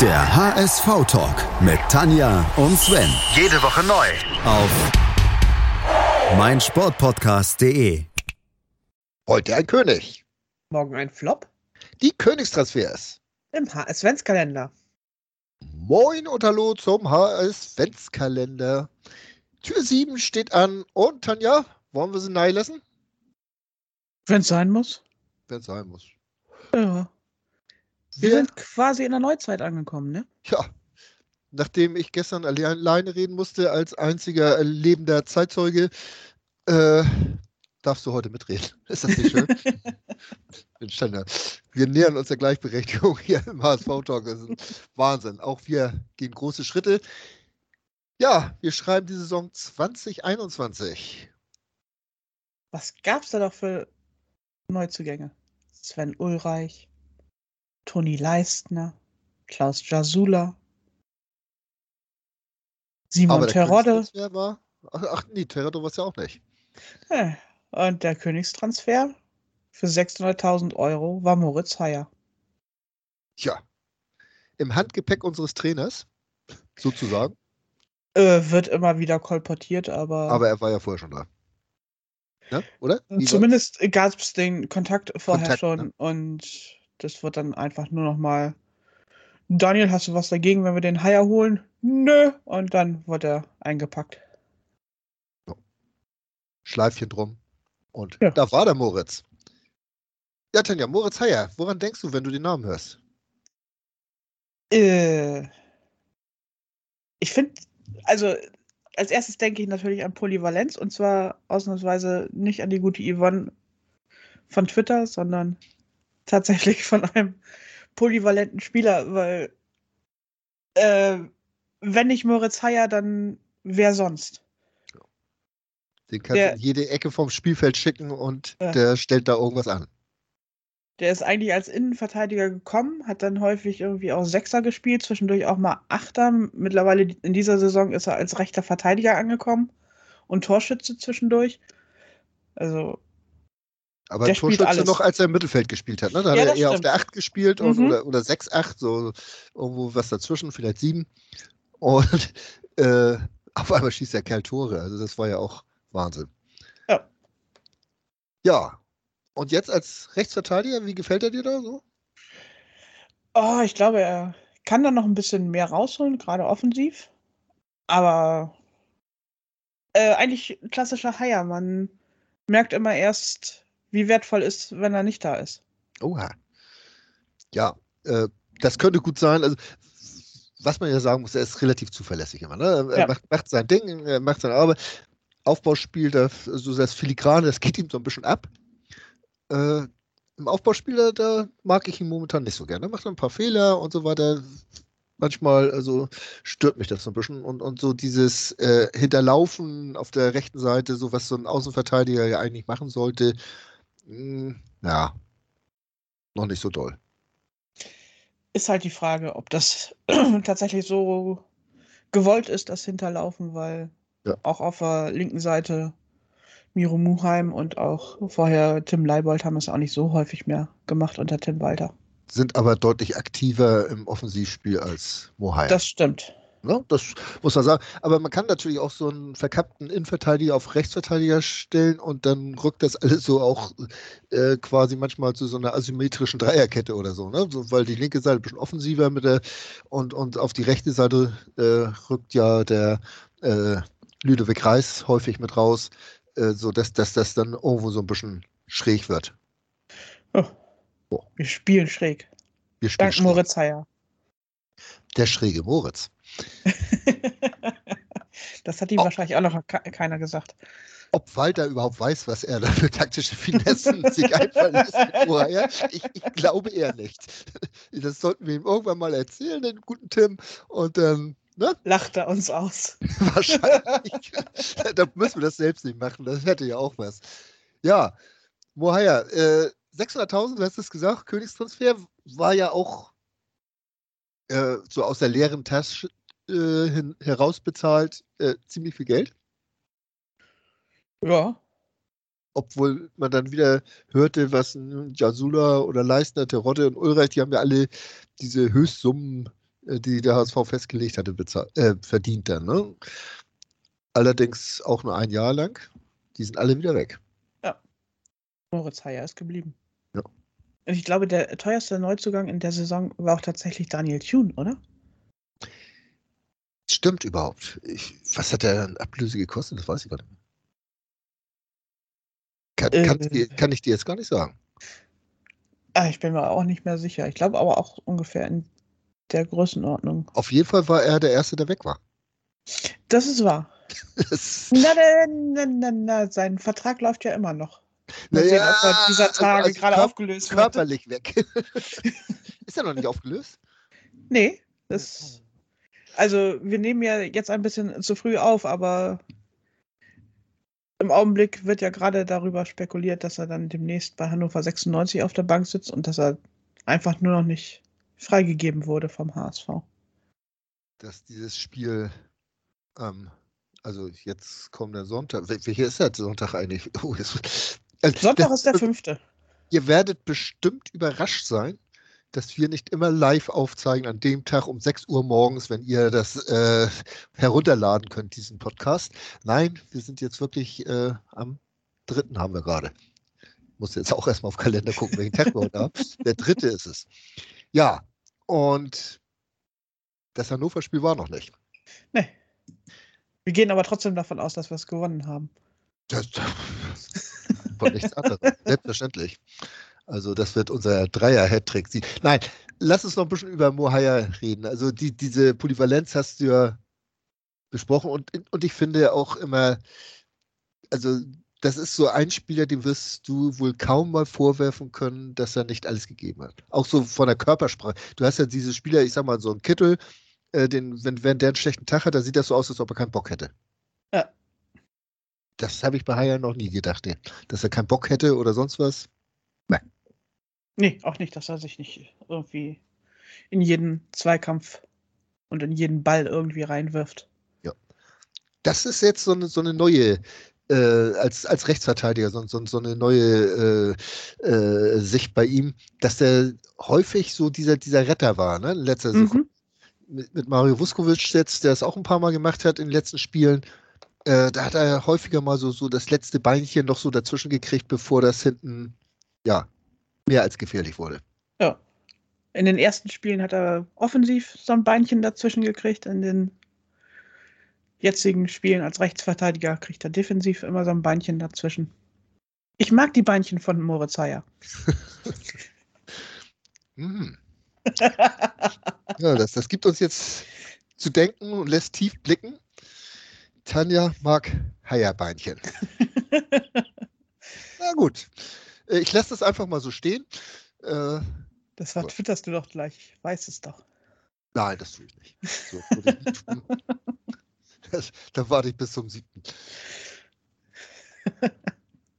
Der HSV-Talk mit Tanja und Sven. Jede Woche neu. Auf meinsportpodcast.de. Heute ein König. Morgen ein Flop Die Königstransfers. im HS-Adventskalender. Moin und hallo zum HS-Ventskalender. Tür 7 steht an. Und Tanja, wollen wir sie nahe lassen? Wenn es sein muss. Wenn es sein muss. Ja. Wir Wir, sind quasi in der Neuzeit angekommen, ne? ja, nachdem ich gestern alle- alleine reden musste als einziger lebender Zeitzeuge, äh, darfst du heute mitreden. Ist das nicht schön? Mensch, Tanja, wir nähern uns der Gleichberechtigung hier im HSV-Talk. Das ist Wahnsinn. Auch wir gehen große Schritte. Ja, wir schreiben die Saison 2021. Was gab's da doch für Neuzugänge? Sven Ulreich, Toni Leistner, Klaus Jasula, Simon Aber Terodde war. Ach, nee, Terodde war es ja auch nicht. und der Königstransfer für 600.000 Euro war Moritz Heyer. Tja. Im Handgepäck unseres Trainers, sozusagen. Äh, wird immer wieder kolportiert, aber, Aber er war ja vorher schon da. Ne? Oder? Wie zumindest gab es den Kontakt vorher Kontakt, schon ne? und das wird dann einfach nur noch mal Daniel, hast du was dagegen, wenn wir den Haier holen? Nö. Und dann wird er eingepackt. Schleifchen drum. Und Ja. da war der Moritz. Ja, Tanja, Moritz Heyer, woran denkst du, wenn du den Namen hörst? Äh, ich finde, also als erstes denke ich natürlich an Polyvalenz und zwar ausnahmsweise nicht an die gute Yvonne von Twitter, sondern tatsächlich von einem polyvalenten Spieler, weil äh, wenn nicht Moritz Heyer, dann wer sonst? Den kannst du in jede Ecke vom Spielfeld schicken und Ja. der stellt da irgendwas an. Der ist eigentlich als Innenverteidiger gekommen, hat dann häufig irgendwie auch Sechser gespielt, zwischendurch auch mal Achter. Mittlerweile in dieser Saison ist er als rechter Verteidiger angekommen und Torschütze zwischendurch. Also, Aber Der Torschütze noch, als er im Mittelfeld gespielt hat. Ne? Da Ja, hat er eher auf stimmt. der 8 gespielt Mhm. oder, oder 6-8, so irgendwo was dazwischen, vielleicht 7. Und äh, auf einmal schießt der Kerl Tore. Also das war ja auch Wahnsinn. Ja. Ja. Und jetzt als Rechtsverteidiger, wie gefällt er dir da so? oh, ich glaube, er kann da noch ein bisschen mehr rausholen, gerade offensiv. Aber äh, eigentlich ein klassischer Haier. Man merkt immer erst, wie wertvoll ist, wenn er nicht da ist. Oha. Ja, äh, das könnte gut sein. Also, was man ja sagen muss, er ist relativ zuverlässig immer. Ne? Er Ja. macht, macht sein Ding, er macht seine Arbeit. Aufbauspiel, das, so das Filigrane, das geht ihm so ein bisschen ab. Äh, Im Aufbauspiel, da, da mag ich ihn momentan nicht so gerne. Er macht ein paar Fehler und so weiter. Manchmal also stört mich das so ein bisschen. Und, und so dieses äh, Hinterlaufen auf der rechten Seite, so was so ein Außenverteidiger ja eigentlich machen sollte, mh, ja, noch nicht so doll. Ist halt die Frage, ob das tatsächlich so gewollt ist, das Hinterlaufen, weil Ja. auch auf der linken Seite Miro Muheim und auch vorher Tim Leibold haben es auch nicht so häufig mehr gemacht unter Tim Walter. sind aber deutlich aktiver im Offensivspiel als Mohai. Das stimmt. Ne? das muss man sagen. Aber man kann natürlich auch so einen verkappten Innenverteidiger auf Rechtsverteidiger stellen und dann rückt das alles so auch äh, quasi manchmal zu so einer asymmetrischen Dreierkette oder so, ne? So, weil die linke Seite ein bisschen offensiver mit der und, und auf die rechte Seite äh, rückt ja der äh, Lüdewig Reis häufig mit raus, äh, so dass, das dann irgendwo so ein bisschen schräg wird. Oh. Oh. Wir spielen schräg. Wir spielen Dank schräg. Moritz Heyer. Der schräge Moritz. das hat ihm Oh. wahrscheinlich auch noch ke- keiner gesagt. ob Walter überhaupt weiß, was er da für taktische Finessen sich einfallen lässt mit. Ich, ich glaube eher nicht. Das sollten wir ihm irgendwann mal erzählen, den guten Tim. Und dann, ne, Lacht er uns aus. wahrscheinlich. da müssen wir das selbst nicht machen. Das hätte ja auch was. Ja, Mohair, äh, 600.000, du hast es gesagt, Königstransfer war ja auch äh, so aus der leeren Tasche äh, hin, herausbezahlt äh, ziemlich viel Geld. Ja. obwohl man dann wieder hörte, was ein Jasula oder Leistner, Terodde und Ulreich, die haben ja alle diese Höchstsummen äh, die der HSV festgelegt hatte, äh, verdient dann. Ne? Allerdings auch nur ein Jahr lang. Die sind alle wieder weg. Ja. Moritz Heyer ist geblieben. Ja. Und ich glaube, der teuerste Neuzugang in der Saison war auch tatsächlich Daniel Thune, oder? Stimmt überhaupt. Ich, was hat der an Ablöse gekostet? Das weiß ich gar nicht mehr. Kann, äh, kann, ich dir jetzt gar nicht sagen. Ah, ich bin mir auch nicht mehr sicher. Ich glaube aber auch ungefähr in der Größenordnung. Auf jeden Fall war er der Erste, der weg war. Das ist wahr. das na, na, na, na, sein Vertrag läuft ja immer noch. Naja, sehen, er dieser Tage also gerade aufgelöst wird. Körperlich weg. ist er noch nicht aufgelöst? Nee, das. Also, wir nehmen ja jetzt ein bisschen zu früh auf, aber im Augenblick wird ja gerade darüber spekuliert, dass er dann demnächst bei Hannover 96 auf der Bank sitzt und dass er einfach nur noch nicht freigegeben wurde vom HSV. Dass dieses Spiel, ähm, also jetzt kommt der Sonntag. Welcher ist der Sonntag eigentlich? Oh, also Sonntag das, ist der fünfte. Ihr werdet bestimmt überrascht sein, dass wir nicht immer live aufzeigen an dem Tag um 6 Uhr morgens, wenn ihr das äh, herunterladen könnt, diesen Podcast. Nein, wir sind jetzt wirklich äh, am dritten haben wir gerade. Muss jetzt auch erstmal auf Kalender gucken, welchen Tag wir heute haben. Der dritte ist es. Ja, und das Hannover-Spiel war noch nicht. Nee. Wir gehen aber trotzdem davon aus, dass wir es gewonnen haben. Das, von nichts anderem. Selbstverständlich. Also das wird unser Dreier-Hattrick. Nein, lass uns noch ein bisschen über Mohaya reden. Also die, diese Polyvalenz hast du ja besprochen und, und ich finde auch immer, also das ist so ein Spieler, dem wirst du wohl kaum mal vorwerfen können, dass er nicht alles gegeben hat. Auch so von der Körpersprache. Du hast ja diese Spieler, ich sag mal, so ein Kittel, äh, den, wenn, wenn der einen schlechten Tag hat, dann sieht das so aus, als ob er keinen Bock hätte. Ja. Das habe ich bei Haya noch nie gedacht, dass er keinen Bock hätte oder sonst was. Nee, auch nicht, dass er sich nicht irgendwie in jeden Zweikampf und in jeden Ball irgendwie reinwirft. Ja. Das ist jetzt so eine, so eine neue, äh, als, als Rechtsverteidiger, so, so, so eine neue äh, äh, Sicht bei ihm, dass der häufig so dieser, dieser Retter war, ne? In letzter mhm. Mit, mit, Mario Vuskovic jetzt, der es auch ein paar Mal gemacht hat in den letzten Spielen. Äh, da hat er häufiger mal so, so das letzte Beinchen noch so dazwischen gekriegt, bevor das hinten, ja, mehr als gefährlich wurde. Ja. In den ersten Spielen hat er offensiv so ein Beinchen dazwischen gekriegt. In den jetzigen Spielen als Rechtsverteidiger kriegt er defensiv immer so ein Beinchen dazwischen. Ich mag die Beinchen von Moritz Heyer. hm. ja, das, das gibt uns jetzt zu denken und lässt tief blicken. Tanja mag Heierbeinchen. Na gut. Äh, ich lasse das einfach mal so stehen. Äh, das war, twitterst du doch gleich. Ich weiß es doch. Nein, das tue ich nicht. So, ich nicht das, dann warte ich bis zum siebten.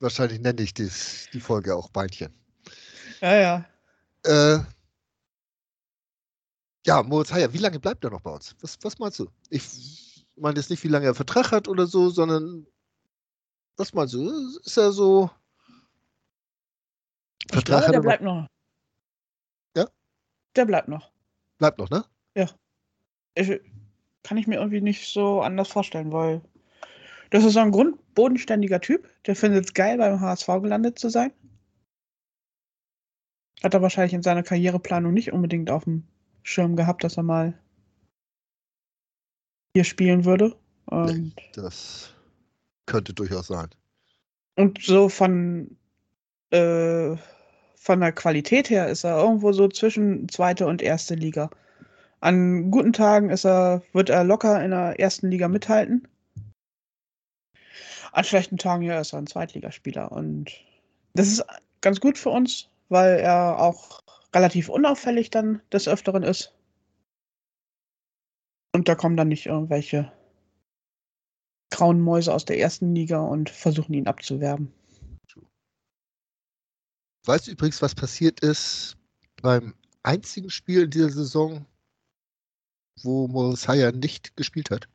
Wahrscheinlich nenne ich dies, die Folge auch Beinchen. Ja, ja. Äh, ja, Moritz Heyer, wie lange bleibt er noch bei uns? Was, was meinst du? Ich meine jetzt nicht, wie lange er Vertrag hat oder so, sondern was meinst du? Ist er so ich glaube, der bleibt noch. Ja? Der bleibt noch. Bleibt noch, ne? Ja. Ich, kann ich mir irgendwie nicht so anders vorstellen, weil das ist so ein grundbodenständiger Typ. Der findet es geil, beim HSV gelandet zu sein. Hat er wahrscheinlich in seiner Karriereplanung nicht unbedingt auf dem Schirm gehabt, dass er mal hier spielen würde. Und das könnte durchaus sein. Und so von äh, von der Qualität her ist er irgendwo so zwischen zweite und erste Liga. An guten Tagen ist er, wird er locker in der ersten Liga mithalten. An schlechten Tagen ja, ist er ein Zweitligaspieler. Und das ist ganz gut für uns, weil er auch relativ unauffällig dann des Öfteren ist. Und da kommen dann nicht irgendwelche grauen Mäuse aus der ersten Liga und versuchen ihn abzuwerben. Weißt du übrigens, was passiert ist beim einzigen Spiel in dieser Saison, wo Heyer nicht gespielt hat?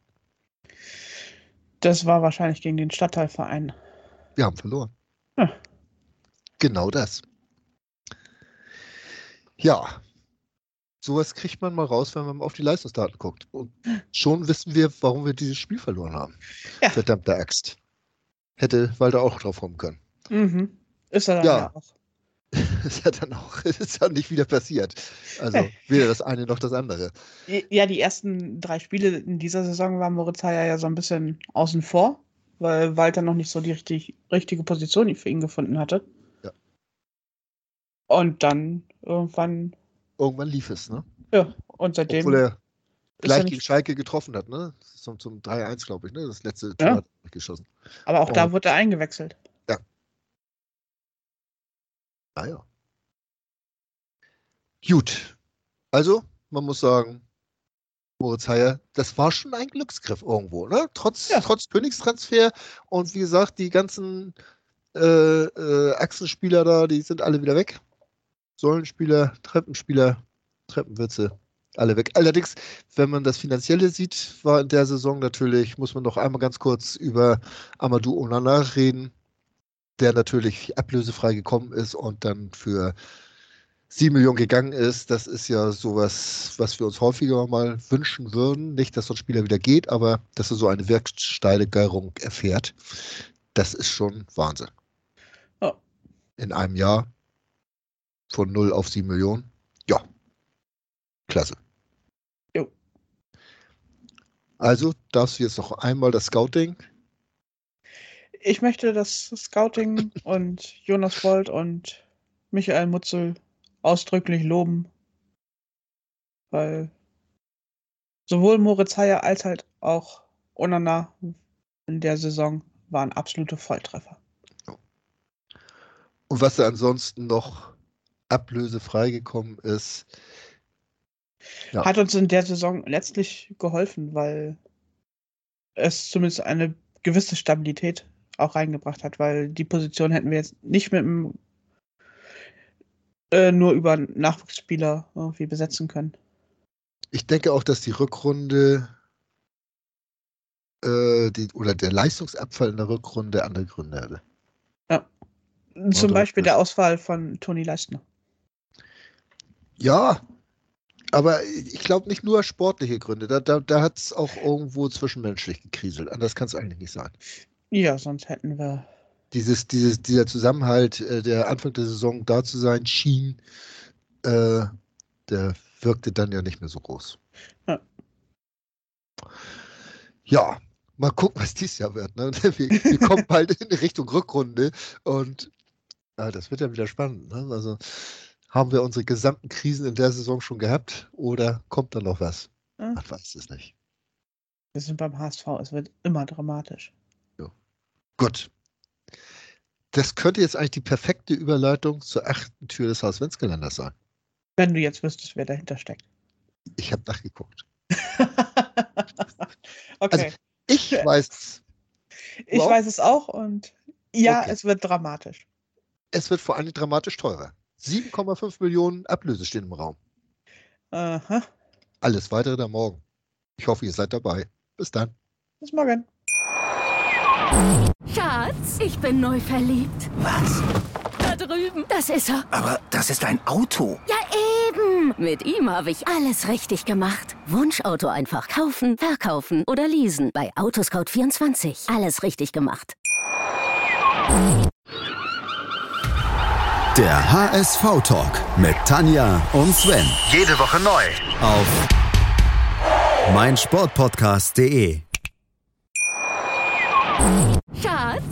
Das war wahrscheinlich gegen den Stadtteilverein. Wir haben verloren. Hm. Genau das. Ja. sowas kriegt man mal raus, wenn man auf die Leistungsdaten guckt. Und schon wissen wir, warum wir dieses Spiel verloren haben. Ja. Verdammte Axt. Hätte Walter auch drauf kommen können. Mhm. Ist er dann Ja. ja, auch. ist ja dann auch, ist ja nicht wieder passiert. Also weder das eine noch das andere. Ja, die ersten drei Spiele in dieser Saison war Moritz Heyer ja so ein bisschen außen vor, weil Walter noch nicht so die richtig, richtige Position für ihn gefunden hatte. Ja. Und dann irgendwann, Irgendwann lief es, ne? ja, und seitdem Obwohl er gleich gegen Schalke getroffen hat, ne? Zum, zum 3-1, glaube ich, ne? Das letzte Ja. Tor hat er geschossen. aber auch da und- wurde er eingewechselt. Naja. Gut. Also, man muss sagen, Moritz Heyer, das war schon ein Glücksgriff irgendwo, ne? Trotz, Ja. trotz Königstransfer und wie gesagt, die ganzen äh, äh, Achsenspieler da, die sind alle wieder weg. Säulenspieler, Treppenspieler, Treppenwitze, alle weg. Allerdings, wenn man das Finanzielle sieht, war in der Saison natürlich, muss man noch einmal ganz kurz über Amadou Onana reden, der natürlich ablösefrei gekommen ist und dann für 7 Millionen gegangen ist. Das ist ja sowas, was wir uns häufiger mal wünschen würden. Nicht, dass so ein Spieler wieder geht, aber dass er so eine Werksteigerung erfährt. Das ist schon Wahnsinn. Ja. In einem Jahr von 0 auf 7 Millionen. Ja. Klasse. Jo. Also darfst du jetzt noch einmal das Scouting. Ich möchte das Scouting und Jonas Bold und Michael Mutzel ausdrücklich loben, weil sowohl Moritz Heyer als halt auch Onana in der Saison waren absolute Volltreffer. Und was da ansonsten noch ablösefrei gekommen ist. Ja. Hat uns in der Saison letztlich geholfen, weil es zumindest eine gewisse Stabilität auch reingebracht hat, weil die Position hätten wir jetzt nicht mit dem äh, nur über Nachwuchsspieler irgendwie besetzen können. Ich denke auch, dass die Rückrunde äh, die, oder der Leistungsabfall in der Rückrunde andere Gründe hatte. Zum Oder- Beispiel der Auswahl von Toni Leistner. Ja, aber ich glaube nicht nur sportliche Gründe. Da, da, da hat es auch irgendwo zwischenmenschlich gekriselt. Anders kann es eigentlich nicht sein. Ja, sonst hätten wir. Dieses, dieses, dieser Zusammenhalt, äh, der Anfang der Saison da zu sein schien, äh, der wirkte dann ja nicht mehr so groß. Ja. Ja, mal gucken, was dies Jahr wird. Ne? Wir, wir kommen bald in Richtung Rückrunde und ja, das wird ja wieder spannend. Ne? Also haben wir unsere gesamten Krisen in der Saison schon gehabt oder kommt da noch was? Ja. Man weiß es nicht. Wir sind beim HSV, es wird immer dramatisch. Gut. Das könnte jetzt eigentlich die perfekte Überleitung zur achten Tür des Haus Wenzgeländers sein. Wenn du jetzt wüsstest, wer dahinter steckt. Ich habe nachgeguckt. okay. Ich weiß, ich wow. weiß es auch und ja, Okay. es wird dramatisch. es wird vor allem dramatisch teurer. 7,5 Millionen Ablöse stehen im Raum. Aha. Alles weitere dann morgen. Ich hoffe, ihr seid dabei. Bis dann. Bis morgen. Schatz, ich bin neu verliebt. Was? Da drüben. Das ist er. Aber das ist ein Auto. Ja, eben. Mit ihm habe ich alles richtig gemacht. Wunschauto einfach kaufen, verkaufen oder leasen. Bei Autoscout24. Alles richtig gemacht. Der HSV-Talk mit Tanja und Sven. Jede Woche neu. Auf meinsportpodcast.de.